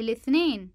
الاثنين